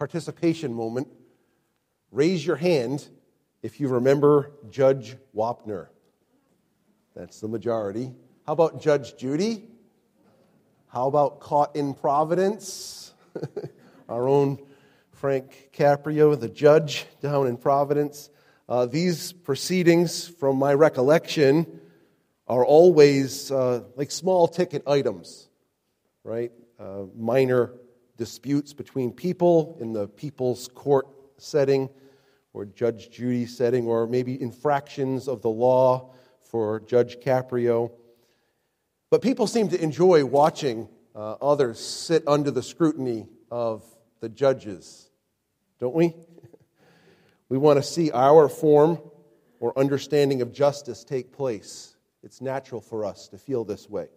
participation moment. Raise your hand if you remember Judge Wapner. That's the majority. How about Judge Judy? How about Caught in Providence? Our own Frank Caprio, the judge down in Providence. Uh, these proceedings, from my recollection, are always uh, like small ticket items, right? Uh, minor disputes between people in the people's court setting or Judge Judy setting, or maybe infractions of the law for Judge Caprio. But people seem to enjoy watching uh, others sit under the scrutiny of the judges, don't we? we want to see our form or understanding of justice take place. It's natural for us to feel this way.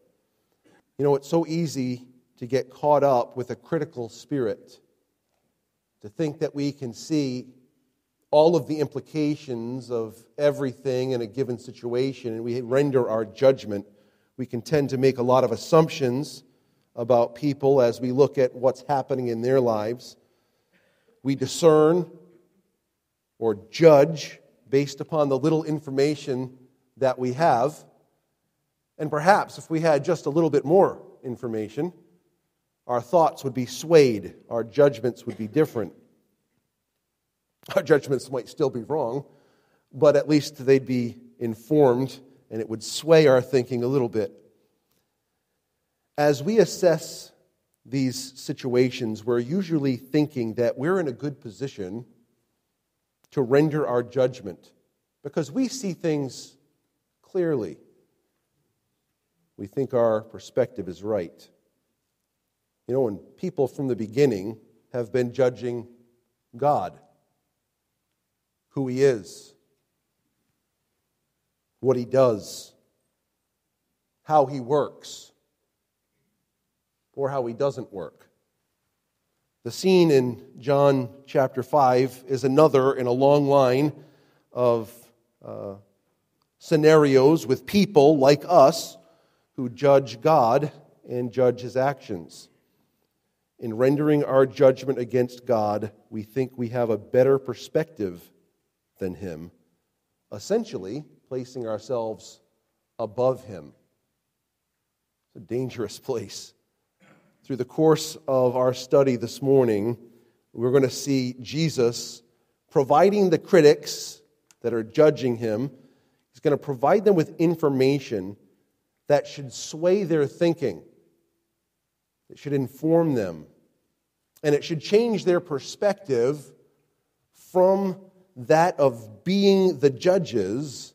You know, it's so easy to get caught up with a critical spirit, to think that we can see all of the implications of everything in a given situation and we render our judgment. We can tend to make a lot of assumptions about people as we look at what's happening in their lives. We discern or judge based upon the little information that we have. And perhaps if we had just a little bit more information, our thoughts would be swayed, our judgments would be different. Our judgments might still be wrong, but at least they'd be informed and it would sway our thinking a little bit. As we assess these situations, we're usually thinking that we're in a good position to render our judgment because we see things clearly. We think our perspective is right. You know, when people from the beginning have been judging God who He is, what He does, how He works, or how He doesn't work. The scene in John chapter 5 is another in a long line of uh, scenarios with people like us who judge God and judge His actions. In rendering our judgment against God, we think we have a better perspective than him, essentially placing ourselves above him. It's a dangerous place. Through the course of our study this morning, we're going to see Jesus providing the critics that are judging him, he's going to provide them with information that should sway their thinking, it should inform them, and it should change their perspective from that of being the judges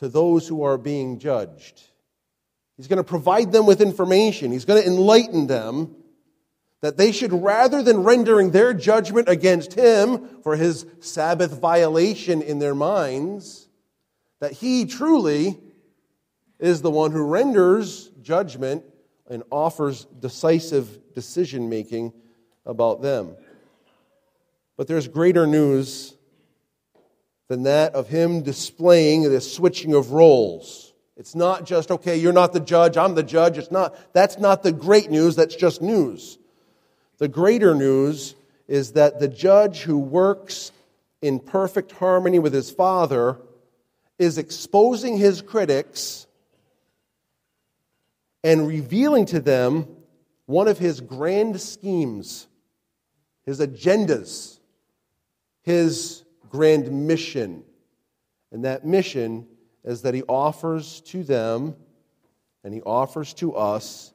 to those who are being judged. He's going to provide them with information. He's going to enlighten them that they should, rather than rendering their judgment against him for his Sabbath violation in their minds, that he truly is the one who renders judgment and offers decisive decision making about them. But there's greater news than that of him displaying this switching of roles. It's not just, okay, you're not the judge, I'm the judge. It's not, that's not the great news, that's just news. The greater news is that the judge who works in perfect harmony with his father is exposing his critics and revealing to them one of his grand schemes, his agendas his grand mission. And that mission is that he offers to them and he offers to us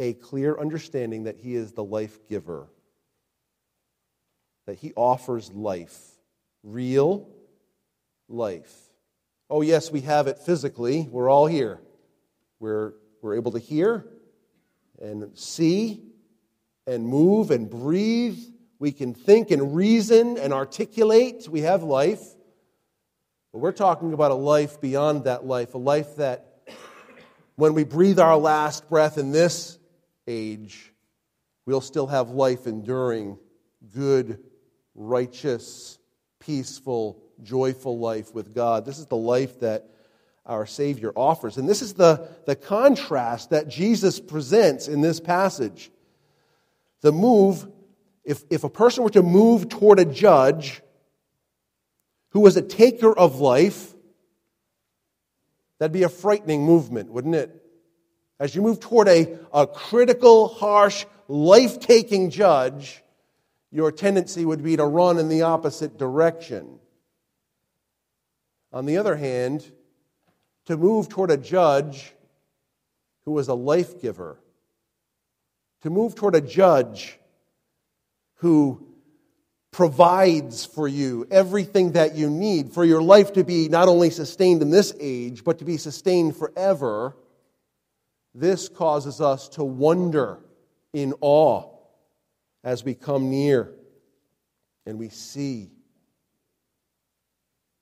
a clear understanding that he is the life giver, that he offers life, real life. Oh, yes, we have it physically. We're all here. We're, we're able to hear and see and move and breathe we can think and reason and articulate. We have life. But we're talking about a life beyond that life, a life that when we breathe our last breath in this age, we'll still have life enduring, good, righteous, peaceful, joyful life with God. This is the life that our Savior offers. And this is the, the contrast that Jesus presents in this passage. The move if, if a person were to move toward a judge who was a taker of life, that'd be a frightening movement, wouldn't it? As you move toward a, a critical, harsh, life taking judge, your tendency would be to run in the opposite direction. On the other hand, to move toward a judge who was a life giver, to move toward a judge who provides for you everything that you need for your life to be not only sustained in this age, but to be sustained forever, this causes us to wonder in awe as we come near and we see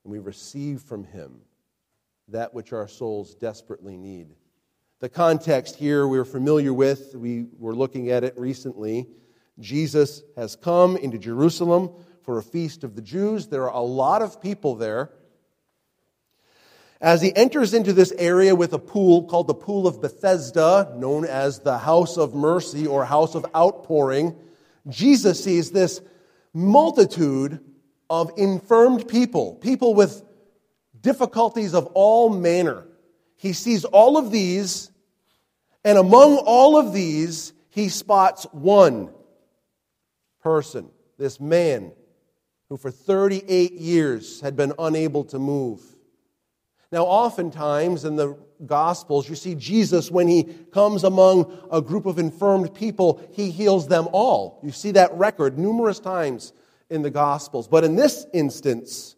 and we receive from Him that which our souls desperately need. The context here we're familiar with, we were looking at it recently. Jesus has come into Jerusalem for a feast of the Jews. There are a lot of people there. As he enters into this area with a pool called the Pool of Bethesda, known as the House of Mercy or House of Outpouring, Jesus sees this multitude of infirmed people, people with difficulties of all manner. He sees all of these, and among all of these, he spots one person, this man who for 38 years had been unable to move. Now, oftentimes in the Gospels, you see Jesus, when he comes among a group of infirmed people, he heals them all. You see that record numerous times in the Gospels. But in this instance,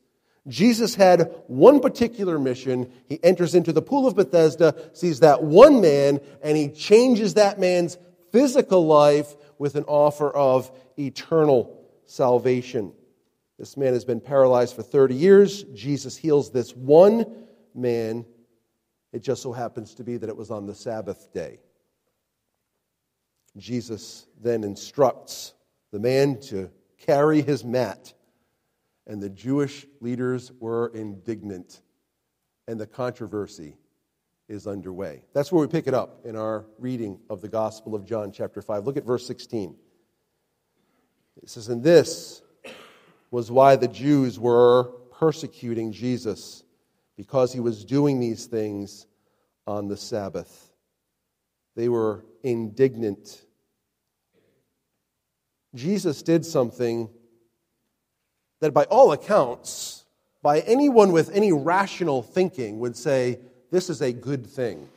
Jesus had one particular mission. He enters into the pool of Bethesda, sees that one man, and he changes that man's physical life with an offer of eternal salvation. This man has been paralyzed for 30 years. Jesus heals this one man. It just so happens to be that it was on the Sabbath day. Jesus then instructs the man to carry his mat, and the Jewish leaders were indignant, and the controversy is underway. That's where we pick it up in our reading of the Gospel of John, chapter 5. Look at verse 16. It says, And this was why the Jews were persecuting Jesus because he was doing these things on the Sabbath. They were indignant. Jesus did something that, by all accounts, by anyone with any rational thinking, would say this is a good thing.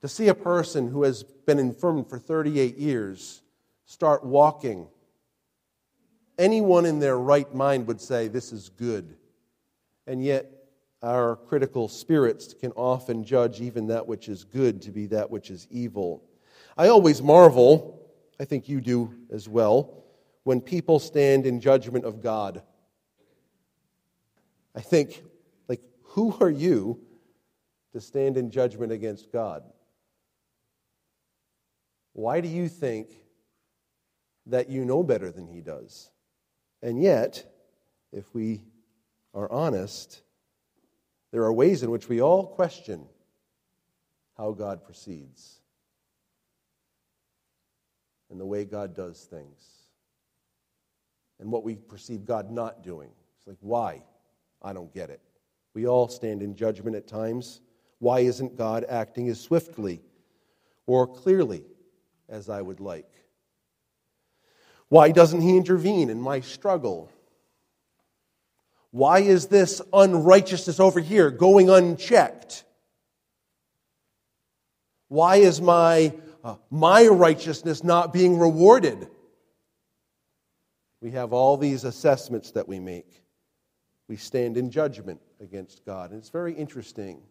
To see a person who has been infirm for 38 years start walking, anyone in their right mind would say this is good. And yet, our critical spirits can often judge even that which is good to be that which is evil. I always marvel, I think you do as well, when people stand in judgment of God. I think, like, who are you to stand in judgment against God? Why do you think that you know better than He does? And yet, if we are honest, there are ways in which we all question how God proceeds and the way God does things and what we perceive God not doing. It's like, why? I don't get it. We all stand in judgment at times. Why isn't God acting as swiftly or clearly as I would like? Why doesn't He intervene in my struggle why is this unrighteousness over here going unchecked? Why is my, uh, my righteousness not being rewarded? We have all these assessments that we make. We stand in judgment against God. And it's very interesting.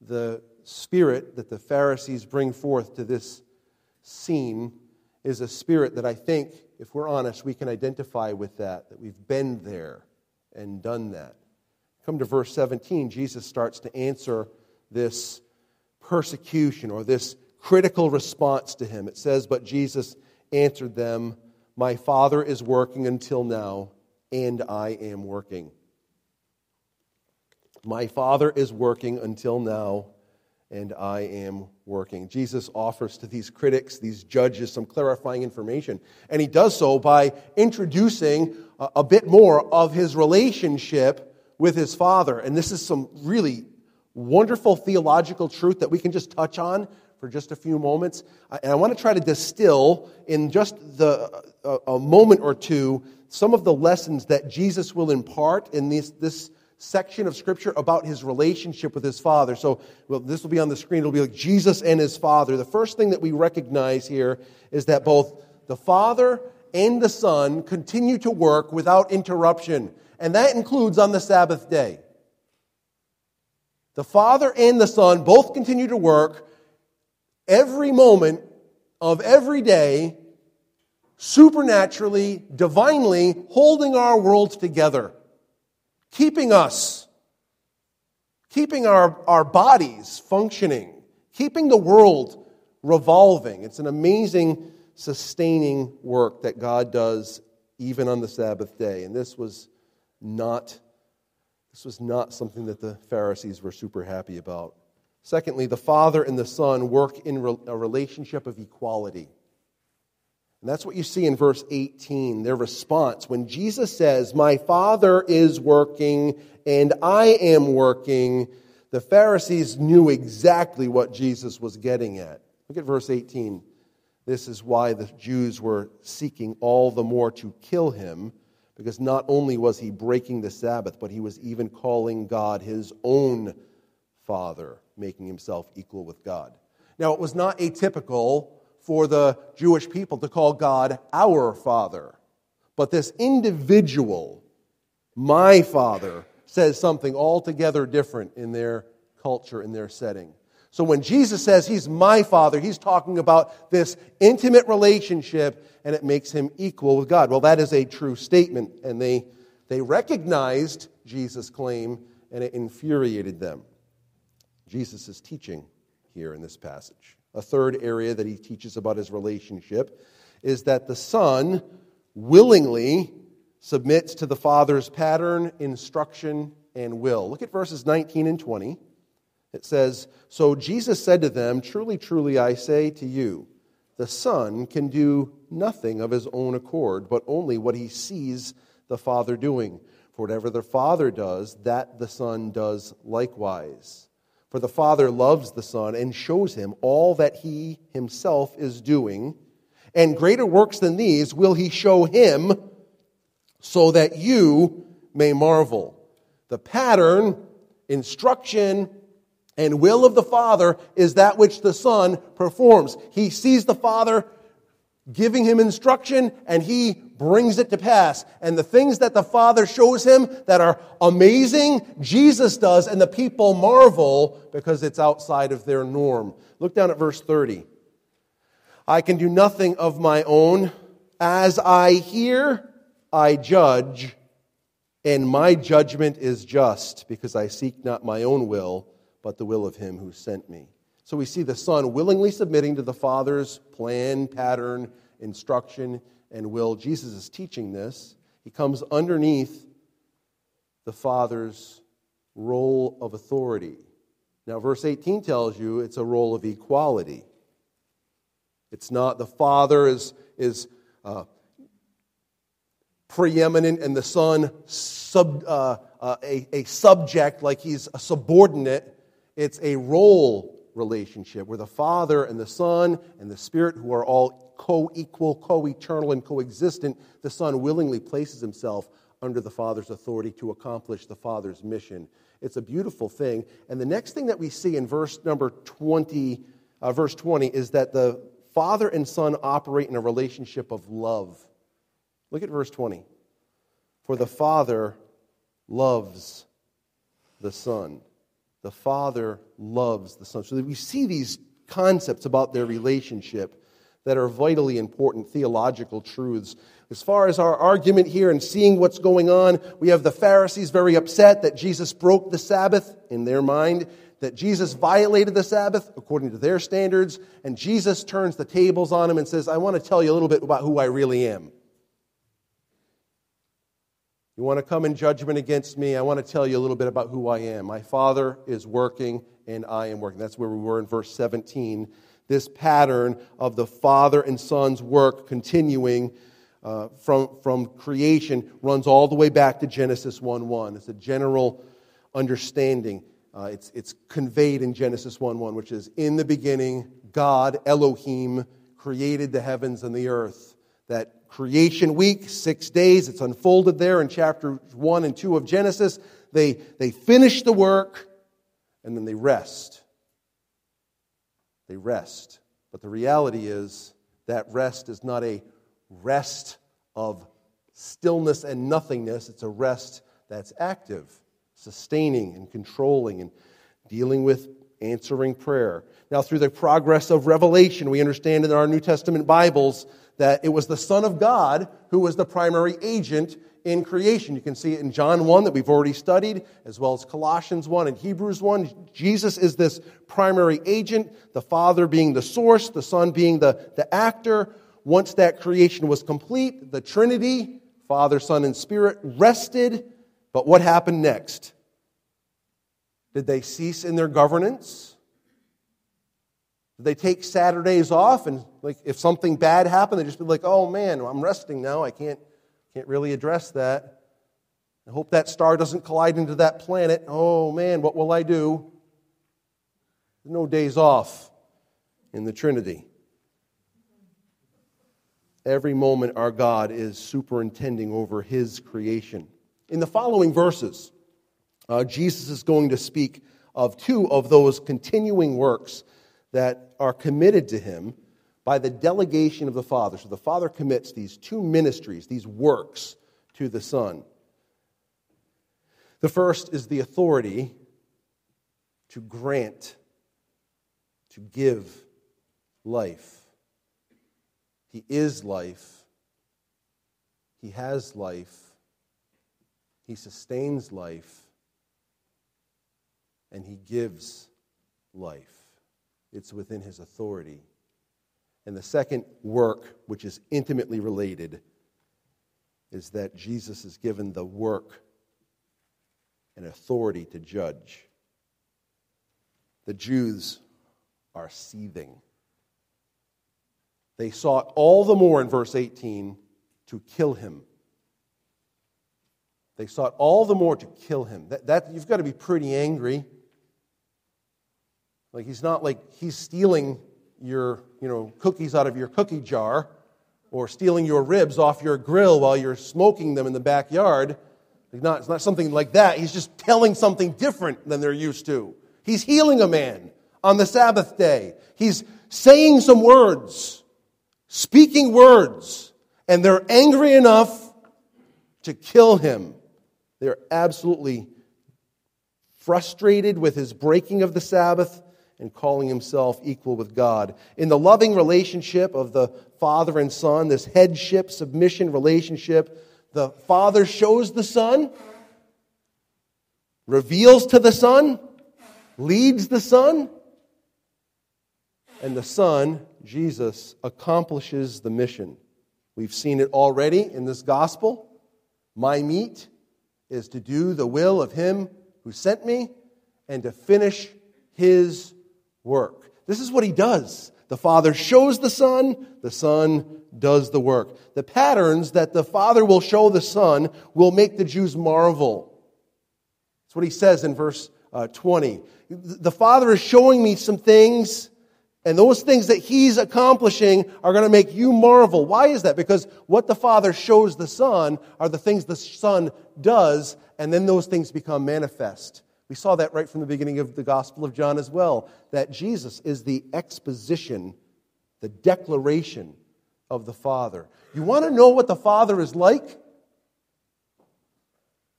The spirit that the Pharisees bring forth to this scene is a spirit that I think, if we're honest, we can identify with that, that we've been there and done that. Come to verse 17, Jesus starts to answer this persecution or this critical response to him. It says, But Jesus answered them, My Father is working until now, and I am working. My Father is working until now, and I am working. Jesus offers to these critics, these judges, some clarifying information. And he does so by introducing a, bit more of his relationship with his Father. And this is some really wonderful theological truth that we can just touch on for just a few moments. And I want to try to distill in just the, a, a moment or two some of the lessons that Jesus will impart in this, this section of Scripture about his relationship with his Father. So well, this will be on the screen. It'll be like Jesus and his Father. The first thing that we recognize here is that both the Father and the Son continue to work without interruption. And that includes on the Sabbath day. The Father and the Son both continue to work every moment of every day, supernaturally, divinely holding our worlds together, keeping us, keeping our, our bodies functioning, keeping the world revolving. It's an amazing, sustaining work that God does even on the Sabbath day. And this was not this was not something that the Pharisees were super happy about. Secondly, the Father and the Son work in a relationship of equality. And that's what you see in verse 18, their response. When Jesus says, My Father is working and I am working, the Pharisees knew exactly what Jesus was getting at. Look at verse 18. This is why the Jews were seeking all the more to kill him, because not only was he breaking the Sabbath, but he was even calling God his own Father making himself equal with God. Now, it was not atypical for the Jewish people to call God our Father, but this individual, my Father, says something altogether different in their culture, in their setting. So when Jesus says he's my Father, he's talking about this intimate relationship and it makes him equal with God. Well, that is a true statement, and they, they recognized Jesus' claim and it infuriated them. Jesus is teaching here in this passage. A third area that he teaches about his relationship is that the Son willingly submits to the Father's pattern, instruction, and will. Look at verses 19 and 20. It says, So Jesus said to them, Truly, truly, I say to you, the Son can do nothing of his own accord, but only what he sees the Father doing. For whatever the Father does, that the Son does likewise. For the Father loves the Son and shows him all that he himself is doing. And greater works than these will he show him so that you may marvel. The pattern, instruction, and will of the Father is that which the Son performs. He sees the Father giving him instruction and he brings it to pass. And the things that the Father shows him that are amazing, Jesus does, and the people marvel because it's outside of their norm. Look down at verse 30. I can do nothing of my own. As I hear, I judge, and my judgment is just, because I seek not my own will, but the will of him who sent me. So we see the Son willingly submitting to the Father's plan, pattern, instruction, and will. Jesus is teaching this. He comes underneath the Father's role of authority. Now, verse 18 tells you it's a role of equality. It's not the Father is, is uh, preeminent and the Son sub, uh, uh, a, a subject, like he's a subordinate. It's a role relationship where the Father and the Son and the Spirit, who are all co equal, co eternal, and coexistent, the Son willingly places himself under the Father's authority to accomplish the Father's mission. It's a beautiful thing. And the next thing that we see in verse number 20, uh, verse 20, is that the Father and Son operate in a relationship of love. Look at verse 20. For the Father loves the Son. The Father loves the Son. So we see these concepts about their relationship that are vitally important theological truths. As far as our argument here and seeing what's going on, we have the Pharisees very upset that Jesus broke the Sabbath in their mind, that Jesus violated the Sabbath according to their standards, and Jesus turns the tables on him and says, I want to tell you a little bit about who I really am. You want to come in judgment against me? I want to tell you a little bit about who I am. My Father is working, and I am working. That's where we were in verse 17. This pattern of the Father and Son's work continuing uh, from, from creation runs all the way back to Genesis 1 1. It's a general understanding. Uh, it's, it's conveyed in Genesis 1 1, which is In the beginning, God, Elohim, created the heavens and the earth. That creation week, six days, it's unfolded there in chapter 1 and 2 of Genesis. They, they finish the work and then they rest. They rest. But the reality is that rest is not a rest of stillness and nothingness, it's a rest that's active, sustaining and controlling and dealing with answering prayer. Now, through the progress of revelation, we understand in our New Testament Bibles that it was the Son of God who was the primary agent in creation. You can see it in John 1 that we've already studied, as well as Colossians 1 and Hebrews 1. Jesus is this primary agent, the Father being the source, the Son being the, the actor. Once that creation was complete, the Trinity, Father, Son, and Spirit, rested. But what happened next? Did they cease in their governance? Did they take Saturdays off and like if something bad happened, they'd just be like, "Oh man, I'm resting now. I can't can't really address that. I hope that star doesn't collide into that planet. Oh man, what will I do?" No days off in the Trinity. Every moment our God is superintending over his creation. In the following verses, uh, Jesus is going to speak of two of those continuing works that are committed to him by the delegation of the Father. So the Father commits these two ministries, these works, to the Son. The first is the authority to grant, to give life. He is life. He has life. He sustains life and he gives life. It's within his authority. And the second work, which is intimately related, is that Jesus is given the work and authority to judge. The Jews are seething. They sought all the more in verse 18 to kill him. They sought all the more to kill him. That, that, you've got to be pretty angry like he's not like he's stealing your, you know, cookies out of your cookie jar or stealing your ribs off your grill while you're smoking them in the backyard. It's not, it's not something like that. He's just telling something different than they're used to. He's healing a man on the Sabbath day. He's saying some words, speaking words, and they're angry enough to kill him. They're absolutely frustrated with his breaking of the Sabbath and calling himself equal with God. In the loving relationship of the father and son, this headship, submission relationship, the father shows the son, reveals to the son, leads the son, and the son, Jesus, accomplishes the mission. We've seen it already in this gospel. My meat is to do the will of him who sent me and to finish his work. This is what he does. The Father shows the Son, the Son does the work. The patterns that the Father will show the Son will make the Jews marvel. That's what he says in verse uh, 20. The Father is showing me some things, and those things that he's accomplishing are going to make you marvel. Why is that? Because what the Father shows the Son are the things the Son does, and then those things become manifest. We saw that right from the beginning of the Gospel of John as well, that Jesus is the exposition, the declaration of the Father. You want to know what the Father is like?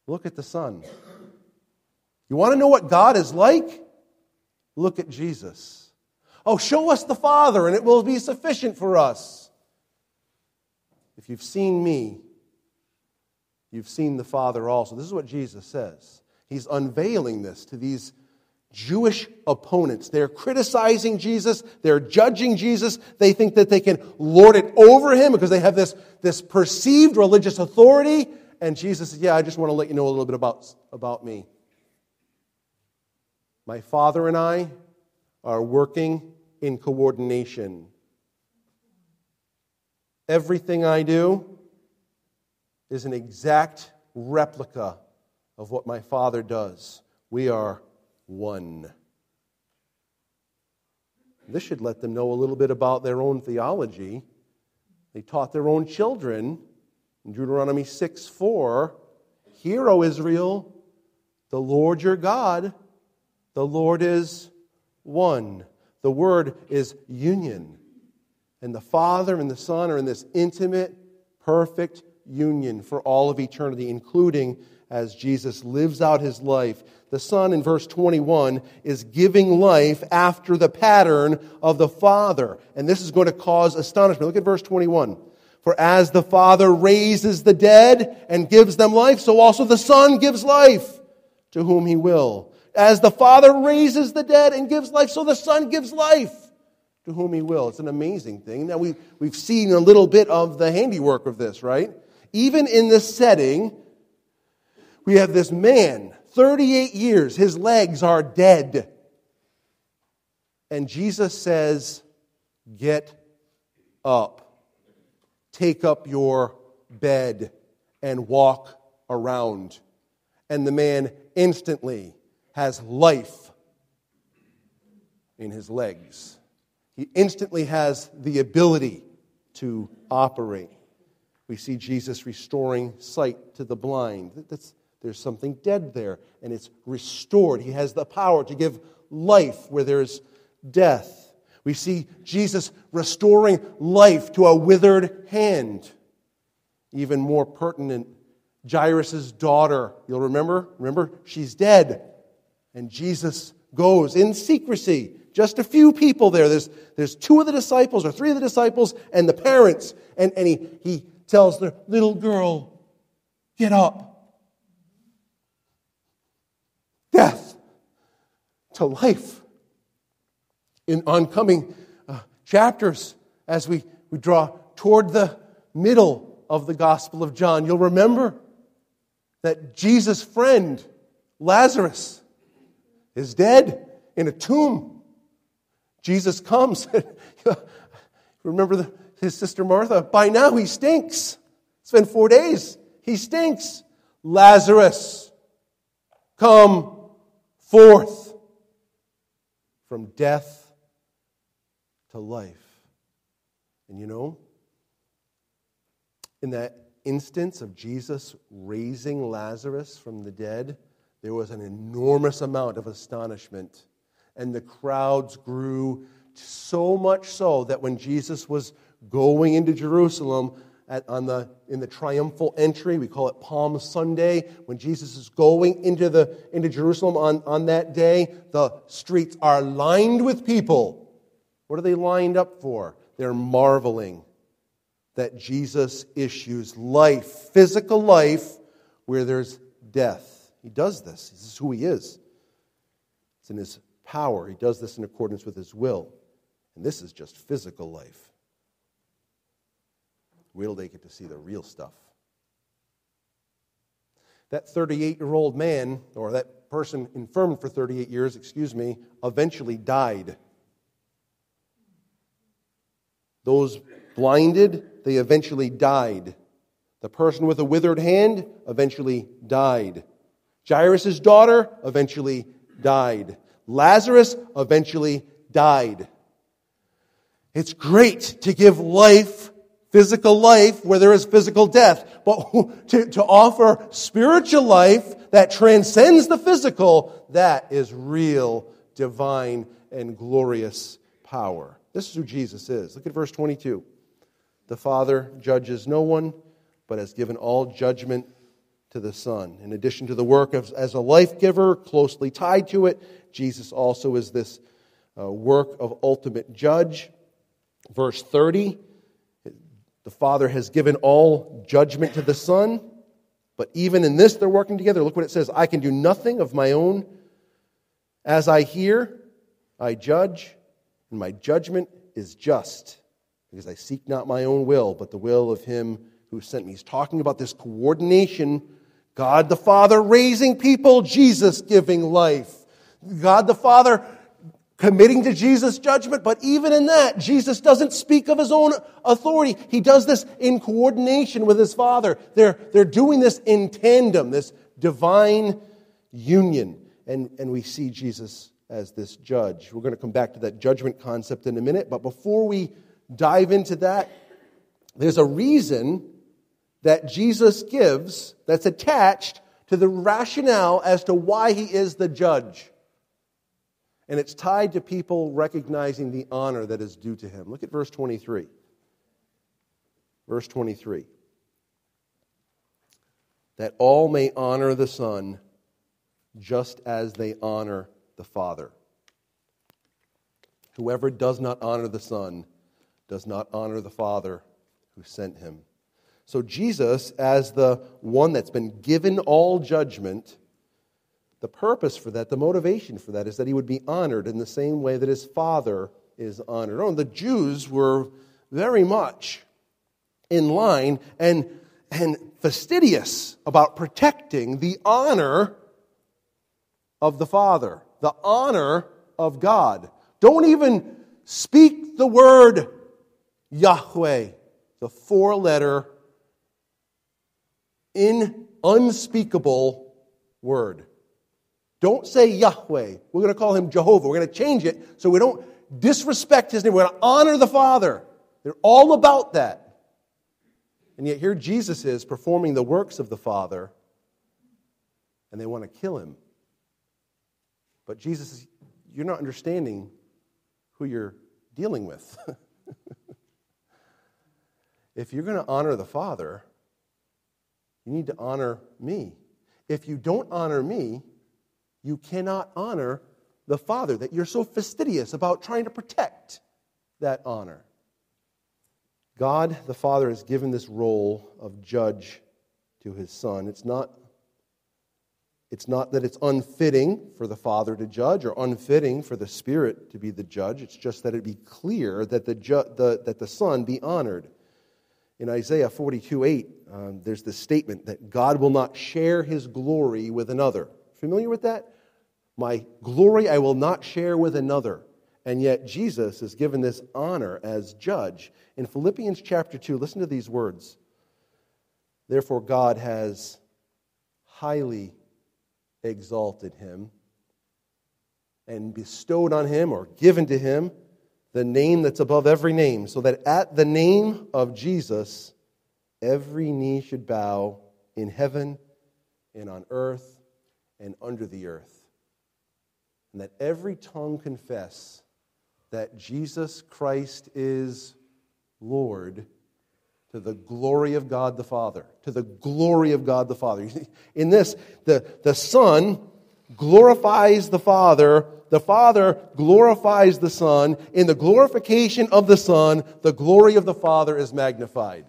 Look at the Son. You want to know what God is like? Look at Jesus. Oh, show us the Father, and it will be sufficient for us. If you've seen me, you've seen the Father also. This is what Jesus says. He's unveiling this to these Jewish opponents. They're criticizing Jesus, they're judging Jesus. They think that they can lord it over him because they have this, this perceived religious authority. And Jesus says, Yeah, I just want to let you know a little bit about, about me. My Father and I are working in coordination. Everything I do is an exact replica of what my Father does. We are one. This should let them know a little bit about their own theology. They taught their own children in Deuteronomy 6 4 Hear, O Israel, the Lord your God, the Lord is one. The word is union. And the Father and the Son are in this intimate, perfect union for all of eternity, including as Jesus lives out his life. The Son in verse 21 is giving life after the pattern of the Father. And this is going to cause astonishment. Look at verse 21. For as the Father raises the dead and gives them life, so also the Son gives life to whom he will. As the Father raises the dead and gives life, so the Son gives life to whom he will. It's an amazing thing. Now, we, we've seen a little bit of the handiwork of this, right? Even in this setting, we have this man, 38 years, his legs are dead. And Jesus says, Get up, take up your bed, and walk around. And the man instantly has life in his legs. He instantly has the ability to operate. We see Jesus restoring sight to the blind. That's, there's something dead there, and it's restored. He has the power to give life where there's death. We see Jesus restoring life to a withered hand. Even more pertinent, Jairus' daughter, you'll remember? Remember? She's dead. And Jesus goes in secrecy. Just a few people there. There's, there's two of the disciples or three of the disciples and the parents. And, and he, he tells the little girl, Get up. Death to life. In oncoming uh, chapters, as we, we draw toward the middle of the Gospel of John, you'll remember that Jesus' friend, Lazarus, is dead in a tomb. Jesus comes. remember the, his sister Martha? By now he stinks. It's been four days. He stinks. Lazarus, come forth from death to life. And you know, in that instance of Jesus raising Lazarus from the dead, there was an enormous amount of astonishment. And the crowds grew so much so that when Jesus was going into Jerusalem, at, on the, in the triumphal entry. We call it Palm Sunday. When Jesus is going into, the, into Jerusalem on, on that day, the streets are lined with people. What are they lined up for? They're marveling that Jesus issues life, physical life, where there's death. He does this. This is who he is. It's in his power. He does this in accordance with his will. And this is just physical life. Will they get to see the real stuff? That 38 year old man, or that person infirmed for 38 years, excuse me, eventually died. Those blinded, they eventually died. The person with a withered hand eventually died. Jairus' daughter eventually died. Lazarus eventually died. It's great to give life physical life where there is physical death, but to, to offer spiritual life that transcends the physical, that is real divine and glorious power. This is who Jesus is. Look at verse 22. The Father judges no one, but has given all judgment to the Son. In addition to the work of, as a life giver, closely tied to it, Jesus also is this uh, work of ultimate judge. Verse 30 the Father has given all judgment to the Son, but even in this they're working together. Look what it says I can do nothing of my own. As I hear, I judge, and my judgment is just, because I seek not my own will, but the will of Him who sent me. He's talking about this coordination God the Father raising people, Jesus giving life. God the Father committing to Jesus' judgment, but even in that, Jesus doesn't speak of his own authority. He does this in coordination with his Father. They're, they're doing this in tandem, this divine union. And, and we see Jesus as this judge. We're going to come back to that judgment concept in a minute, but before we dive into that, there's a reason that Jesus gives that's attached to the rationale as to why he is the judge. And it's tied to people recognizing the honor that is due to him. Look at verse 23. Verse 23. That all may honor the Son just as they honor the Father. Whoever does not honor the Son does not honor the Father who sent him. So, Jesus, as the one that's been given all judgment, the purpose for that, the motivation for that, is that he would be honored in the same way that his Father is honored. Oh, the Jews were very much in line and, and fastidious about protecting the honor of the Father, the honor of God. Don't even speak the word Yahweh, the four letter, in unspeakable word. Don't say Yahweh. We're going to call him Jehovah. We're going to change it so we don't disrespect his name. We're going to honor the Father. They're all about that. And yet here Jesus is performing the works of the Father, and they want to kill him. But Jesus, you're not understanding who you're dealing with. if you're going to honor the Father, you need to honor me. If you don't honor me, you cannot honor the Father, that you're so fastidious about trying to protect that honor. God the Father has given this role of judge to his Son. It's not it's not that it's unfitting for the Father to judge or unfitting for the Spirit to be the judge. It's just that it be clear that the, ju- the, that the Son be honored. In Isaiah 42 8, um, there's this statement that God will not share his glory with another. Familiar with that? My glory I will not share with another. And yet Jesus is given this honor as judge. In Philippians chapter 2, listen to these words. Therefore, God has highly exalted him and bestowed on him or given to him the name that's above every name, so that at the name of Jesus, every knee should bow in heaven and on earth and under the earth, and that every tongue confess that Jesus Christ is Lord to the glory of God the Father. To the glory of God the Father. In this, the, the Son glorifies the Father, the Father glorifies the Son. In the glorification of the Son, the glory of the Father is magnified.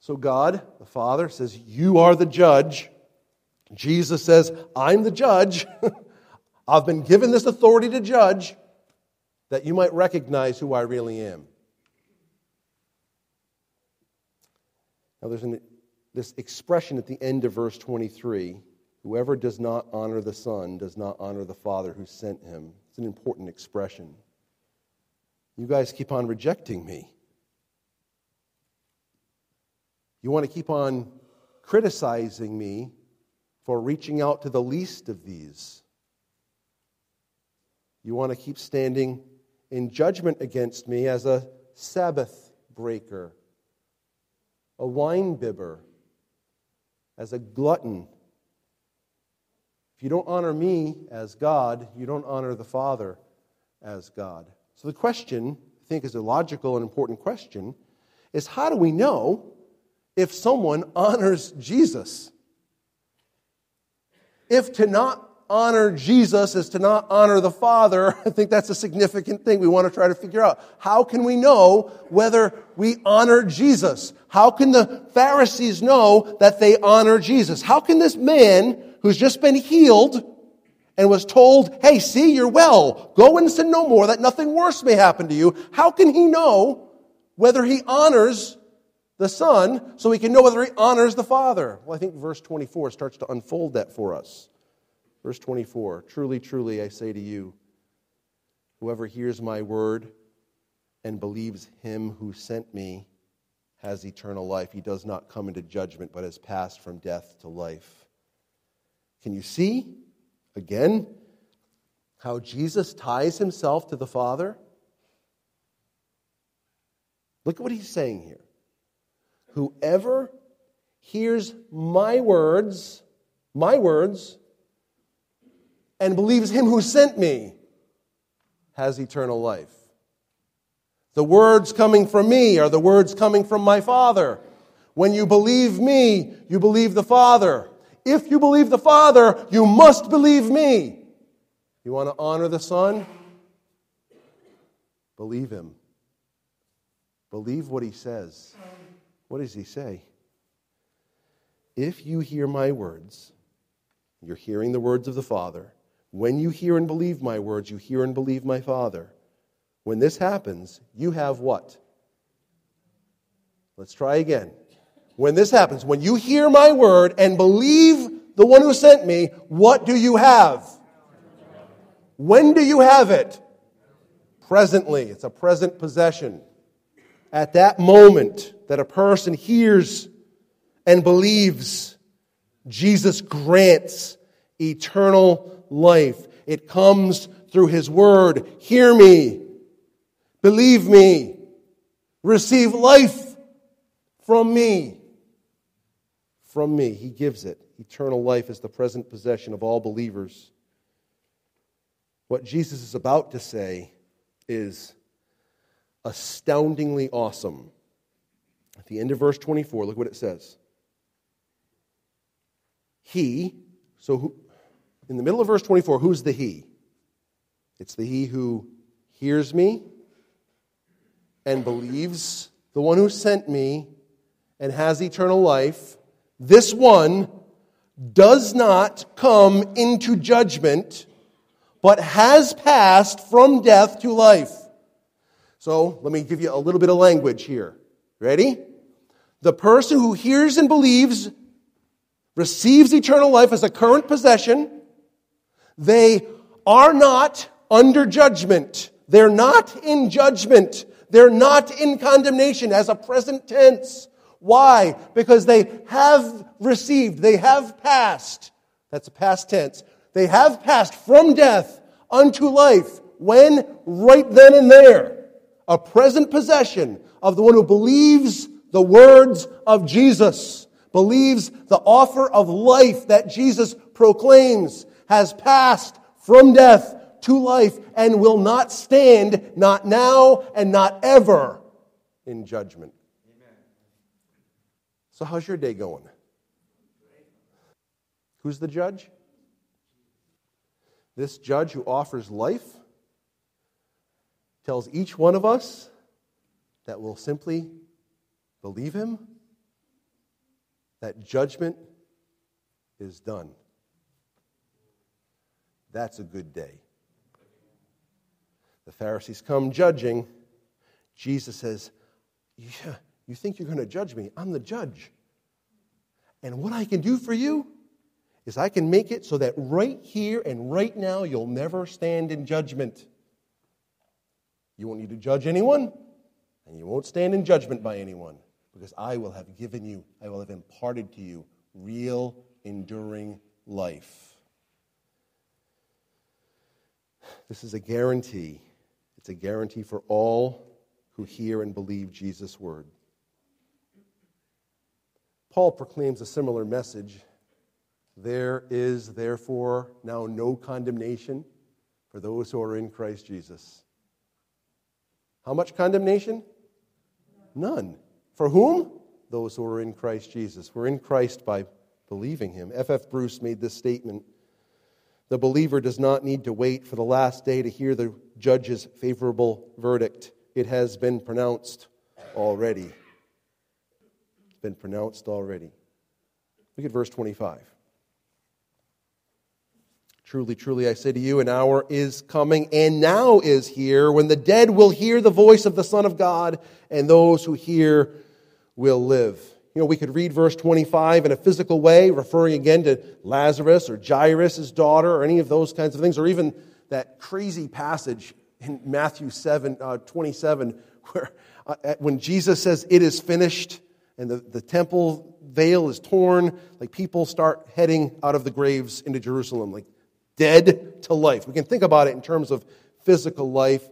So God, the Father, says, You are the judge. Jesus says, I'm the judge. I've been given this authority to judge that you might recognize who I really am. Now, there's an, this expression at the end of verse 23 whoever does not honor the Son does not honor the Father who sent him. It's an important expression. You guys keep on rejecting me. You want to keep on criticizing me for reaching out to the least of these. You want to keep standing in judgment against me as a Sabbath breaker a wine bibber, as a glutton. If you don't honor me as God, you don't honor the Father as God. So the question, I think, is a logical and important question, is how do we know if someone honors Jesus? If to not honor Jesus is to not honor the Father, I think that's a significant thing we want to try to figure out. How can we know whether we honor Jesus? How can the Pharisees know that they honor Jesus? How can this man who's just been healed and was told, hey, see, you're well, go and sin no more, that nothing worse may happen to you, how can he know whether he honors the Son so he can know whether he honors the Father? Well, I think verse 24 starts to unfold that for us. Verse 24 Truly, truly, I say to you, whoever hears my word and believes him who sent me has eternal life. He does not come into judgment, but has passed from death to life. Can you see, again, how Jesus ties himself to the Father? Look at what he's saying here. Whoever hears my words, my words, and believes him who sent me has eternal life. The words coming from me are the words coming from my Father. When you believe me, you believe the Father. If you believe the Father, you must believe me. You want to honor the Son? Believe him. Believe what he says. What does he say? If you hear my words, you're hearing the words of the Father. When you hear and believe my words, you hear and believe my Father. When this happens, you have what? Let's try again. When this happens, when you hear my word and believe the one who sent me, what do you have? When do you have it? Presently. It's a present possession. At that moment that a person hears and believes, Jesus grants eternal life. It comes through his word. Hear me. Believe me. Receive life from me. From me. He gives it. Eternal life is the present possession of all believers. What Jesus is about to say is astoundingly awesome. At the end of verse 24, look what it says. He, so who, in the middle of verse 24, who's the He? It's the He who hears me and believes the one who sent me and has eternal life. This one does not come into judgment, but has passed from death to life. So let me give you a little bit of language here. Ready? The person who hears and believes receives eternal life as a current possession. They are not under judgment. They're not in judgment. They're not in condemnation as a present tense. Why? Because they have received, they have passed. That's a past tense. They have passed from death unto life. When? Right then and there. A present possession of the one who believes the words of Jesus believes the offer of life that Jesus proclaims has passed from death to life and will not stand, not now and not ever, in judgment. Amen. So, how's your day going? Who's the judge? This judge who offers life tells each one of us that we'll simply believe him that judgment is done. That's a good day. The Pharisees come judging. Jesus says, Yeah, you think you're going to judge me? I'm the judge. And what I can do for you is I can make it so that right here and right now you'll never stand in judgment. You won't need to judge anyone, and you won't stand in judgment by anyone because I will have given you, I will have imparted to you real, enduring life. This is a guarantee. It's a guarantee for all who hear and believe Jesus' word. Paul proclaims a similar message. There is, therefore, now no condemnation for those who are in Christ Jesus. How much condemnation? None. For whom? Those who are in Christ Jesus. We're in Christ by believing him. F.F. F. Bruce made this statement The believer does not need to wait for the last day to hear the judge's favorable verdict. It has been pronounced already. It's been pronounced already. Look at verse 25. Truly, truly, I say to you, an hour is coming and now is here when the dead will hear the voice of the Son of God, and those who hear will live. You know, we could read verse 25 in a physical way, referring again to Lazarus or Jairus' daughter or any of those kinds of things, or even that crazy passage in Matthew 7, uh, 27, where uh, when Jesus says, It is finished, and the, the temple veil is torn, like people start heading out of the graves into Jerusalem, like dead to life. We can think about it in terms of physical life.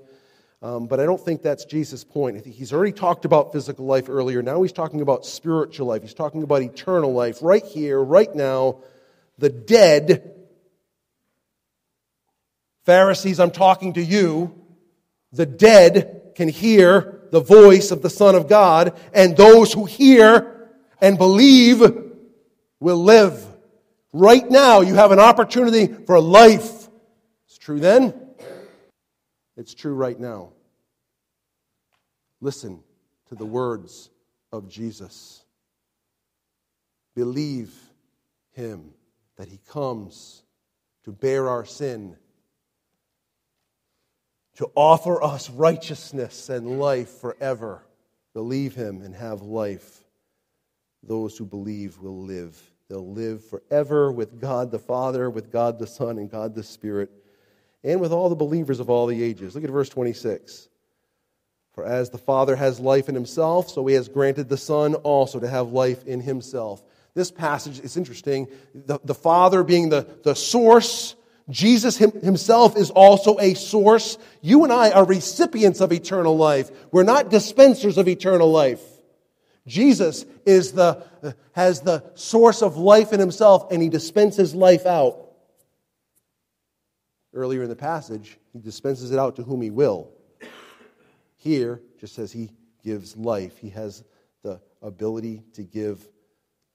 Um, but I don't think that's Jesus' point. He's already talked about physical life earlier. Now he's talking about spiritual life. He's talking about eternal life right here, right now. The dead, Pharisees, I'm talking to you. The dead can hear the voice of the Son of God, and those who hear and believe will live. Right now, you have an opportunity for life. It's true then. It's true right now. Listen to the words of Jesus. Believe him that he comes to bear our sin, to offer us righteousness and life forever. Believe him and have life. Those who believe will live. They'll live forever with God the Father, with God the Son, and God the Spirit and with all the believers of all the ages. Look at verse 26. For as the Father has life in himself, so he has granted the Son also to have life in himself. This passage is interesting. The, the Father being the, the source, Jesus him, himself is also a source. You and I are recipients of eternal life. We're not dispensers of eternal life. Jesus is the, has the source of life in himself, and he dispenses life out earlier in the passage, he dispenses it out to whom he will. Here, just says he gives life. He has the ability to give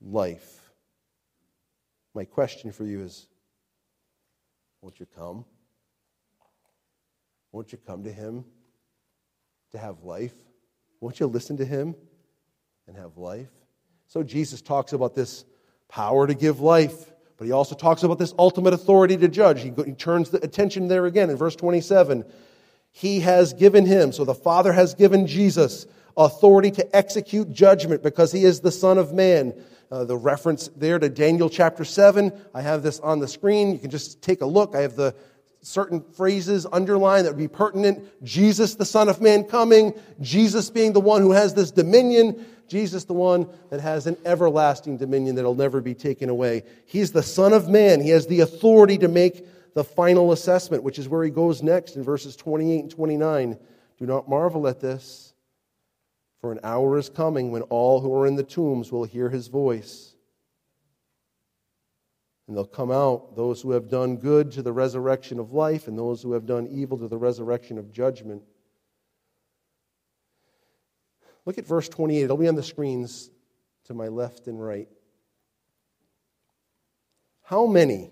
life. My question for you is won't you come? Won't you come to him to have life? Won't you listen to him and have life? So Jesus talks about this power to give life. But he also talks about this ultimate authority to judge. He, he turns the attention there again in verse 27. He has given him, so the Father has given Jesus authority to execute judgment because he is the Son of Man. Uh, the reference there to Daniel chapter 7, I have this on the screen. You can just take a look. I have the certain phrases underlined that would be pertinent. Jesus, the Son of Man, coming. Jesus being the one who has this dominion. Jesus, the one that has an everlasting dominion that'll never be taken away. He's the Son of Man. He has the authority to make the final assessment, which is where he goes next in verses 28 and 29. Do not marvel at this, for an hour is coming when all who are in the tombs will hear his voice. And they'll come out, those who have done good to the resurrection of life, and those who have done evil to the resurrection of judgment. Look at verse 28. It'll be on the screens to my left and right. How many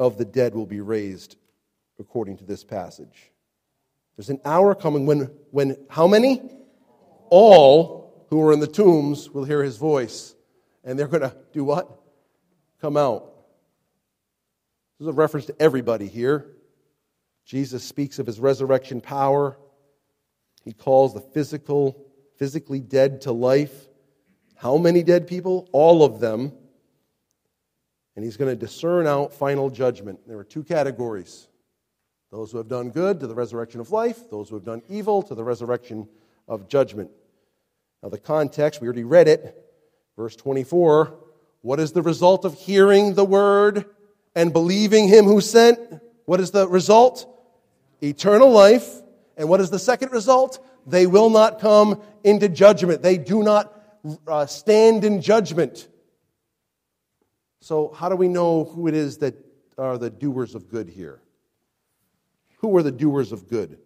of the dead will be raised according to this passage? There's an hour coming when, when how many? All who are in the tombs will hear his voice. And they're going to do what? Come out. This is a reference to everybody here. Jesus speaks of his resurrection power. He calls the physical physically dead to life. How many dead people? All of them. And he's going to discern out final judgment. There are two categories those who have done good to the resurrection of life, those who have done evil to the resurrection of judgment. Now, the context, we already read it. Verse 24 What is the result of hearing the word and believing him who sent? What is the result? Eternal life. And what is the second result? They will not come into judgment. They do not uh, stand in judgment. So, how do we know who it is that are the doers of good here? Who are the doers of good?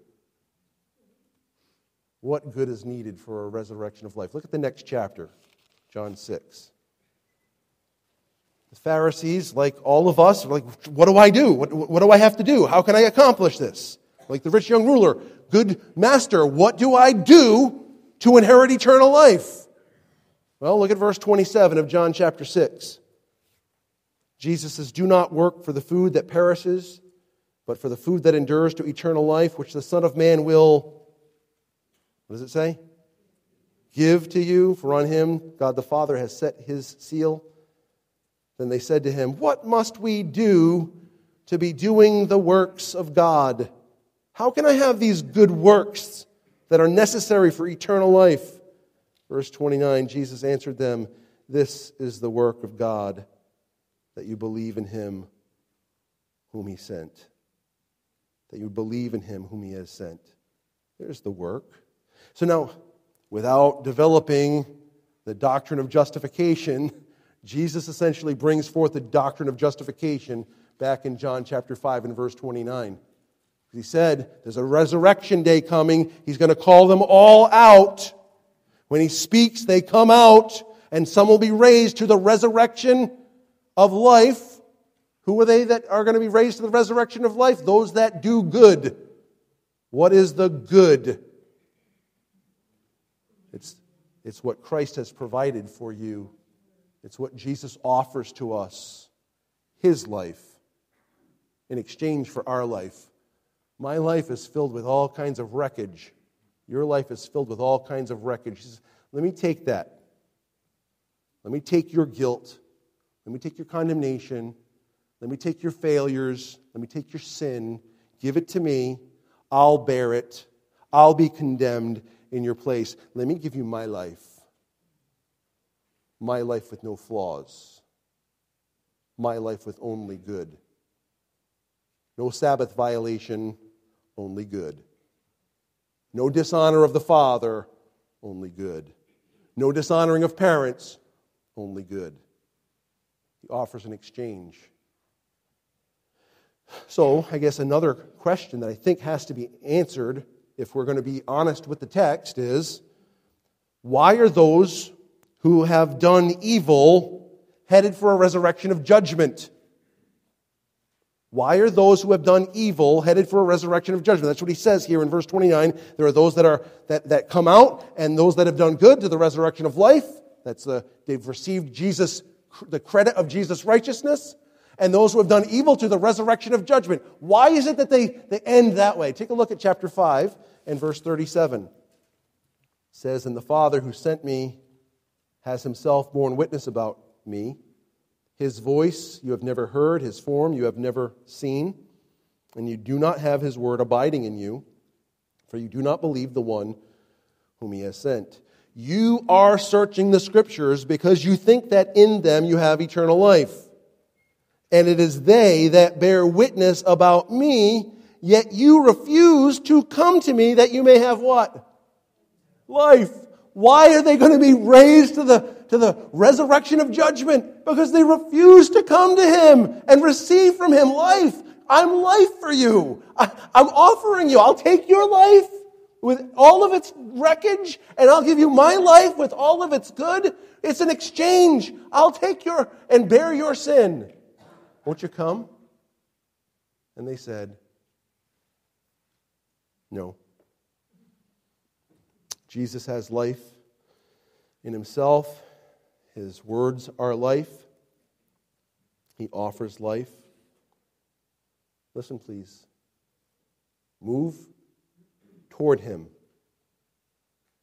What good is needed for a resurrection of life? Look at the next chapter, John 6. The Pharisees, like all of us, like, what do I do? What, what do I have to do? How can I accomplish this? Like the rich young ruler, Good master, what do I do to inherit eternal life? Well, look at verse 27 of John chapter 6. Jesus says, Do not work for the food that perishes, but for the food that endures to eternal life, which the Son of Man will, what does it say? give to you, for on him God the Father has set his seal. Then they said to him, What must we do to be doing the works of God? How can I have these good works that are necessary for eternal life? Verse 29 Jesus answered them, This is the work of God, that you believe in him whom he sent. That you believe in him whom he has sent. There's the work. So now, without developing the doctrine of justification, Jesus essentially brings forth the doctrine of justification back in John chapter 5 and verse 29. He said, There's a resurrection day coming. He's going to call them all out. When he speaks, they come out, and some will be raised to the resurrection of life. Who are they that are going to be raised to the resurrection of life? Those that do good. What is the good? It's, it's what Christ has provided for you, it's what Jesus offers to us His life in exchange for our life. My life is filled with all kinds of wreckage. Your life is filled with all kinds of wreckage. Says, Let me take that. Let me take your guilt. Let me take your condemnation. Let me take your failures. Let me take your sin. Give it to me. I'll bear it. I'll be condemned in your place. Let me give you my life. My life with no flaws. My life with only good. No Sabbath violation, only good. No dishonor of the Father, only good. No dishonoring of parents, only good. He offers an exchange. So, I guess another question that I think has to be answered if we're going to be honest with the text is why are those who have done evil headed for a resurrection of judgment? Why are those who have done evil headed for a resurrection of judgment? That's what he says here in verse 29. There are those that are that, that come out and those that have done good to the resurrection of life. That's the they've received Jesus the credit of Jesus' righteousness and those who have done evil to the resurrection of judgment. Why is it that they, they end that way? Take a look at chapter 5 and verse 37. It says, And the Father who sent me has himself borne witness about me. His voice you have never heard, his form you have never seen, and you do not have his word abiding in you, for you do not believe the one whom he has sent. You are searching the scriptures because you think that in them you have eternal life and it is they that bear witness about me, yet you refuse to come to me that you may have what? Life. Why are they going to be raised to the, to the resurrection of judgment? Because they refuse to come to him and receive from him life. I'm life for you. I, I'm offering you. I'll take your life with all of its wreckage and I'll give you my life with all of its good. It's an exchange. I'll take your and bear your sin. Won't you come? And they said, No. Jesus has life in himself. His words are life. He offers life. Listen, please. Move toward him.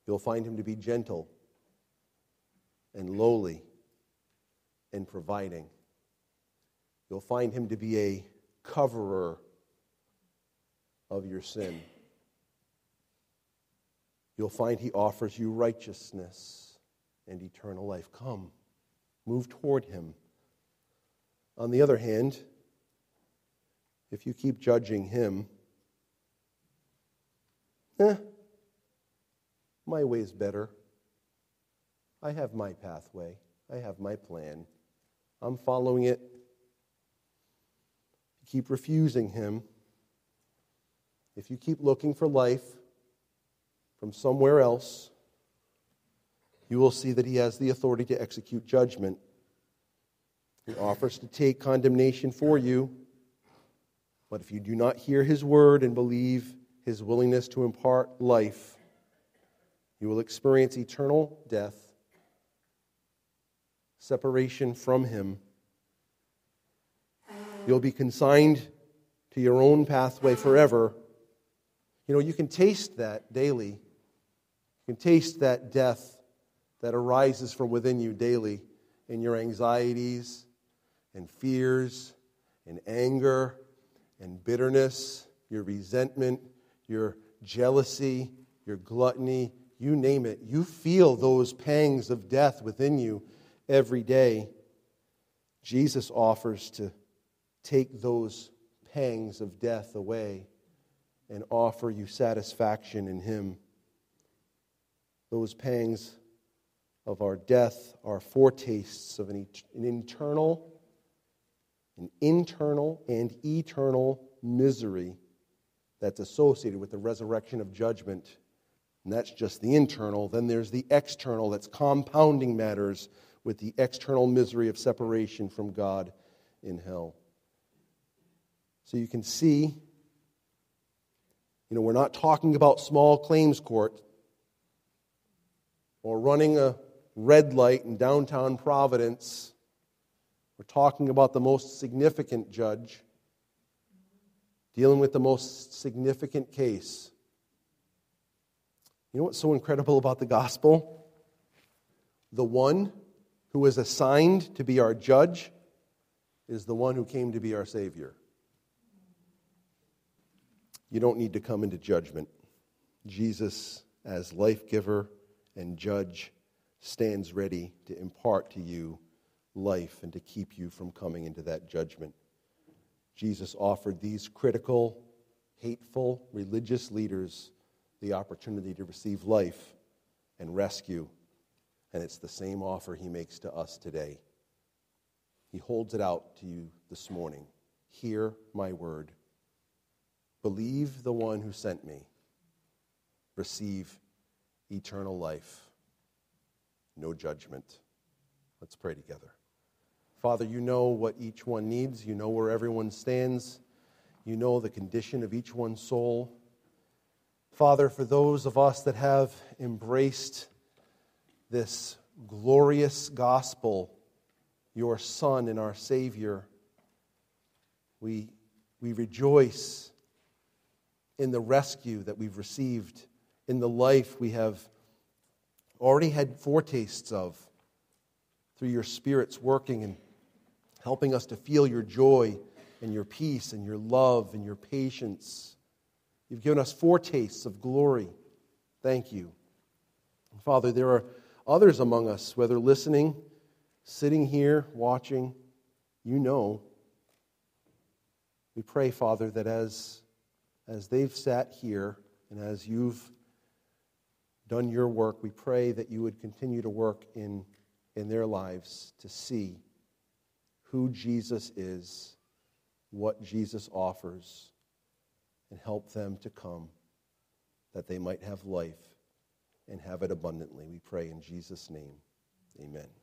You'll find him to be gentle and lowly and providing. You'll find him to be a coverer of your sin. You'll find he offers you righteousness and eternal life. Come, move toward him. On the other hand, if you keep judging him, eh, my way's better. I have my pathway. I have my plan. I'm following it keep refusing Him, if you keep looking for life from somewhere else, you will see that He has the authority to execute judgment. He offers to take condemnation for you. But if you do not hear His word and believe His willingness to impart life, you will experience eternal death, separation from Him You'll be consigned to your own pathway forever. You know, you can taste that daily. You can taste that death that arises from within you daily in your anxieties and fears and anger and bitterness, your resentment, your jealousy, your gluttony, you name it. You feel those pangs of death within you every day. Jesus offers to take those pangs of death away and offer you satisfaction in Him. Those pangs of our death are foretastes of an, an internal, an internal and eternal misery that's associated with the resurrection of judgment. And that's just the internal. Then there's the external that's compounding matters with the external misery of separation from God in hell. So you can see, you know, we're not talking about small claims court or running a red light in downtown Providence. We're talking about the most significant judge dealing with the most significant case. You know what's so incredible about the gospel? The one who is assigned to be our judge is the one who came to be our Savior. You don't need to come into judgment. Jesus, as life giver and judge, stands ready to impart to you life and to keep you from coming into that judgment. Jesus offered these critical, hateful religious leaders the opportunity to receive life and rescue and it's the same offer he makes to us today. He holds it out to you this morning. Hear my word. Believe the one who sent me. Receive eternal life. No judgment. Let's pray together. Father, you know what each one needs. You know where everyone stands. You know the condition of each one's soul. Father, for those of us that have embraced this glorious gospel, your Son and our Savior. We, we rejoice in the rescue that we've received, in the life we have already had foretastes of through your Spirit's working and helping us to feel your joy and your peace and your love and your patience. You've given us foretastes of glory. Thank you. Father, there are others among us, whether listening, sitting here, watching, you know. We pray, Father, that as, as they've sat here and as you've done your work, we pray that you would continue to work in, in their lives to see who Jesus is, what Jesus offers, and help them to come that they might have life and have it abundantly. We pray in Jesus' name. Amen.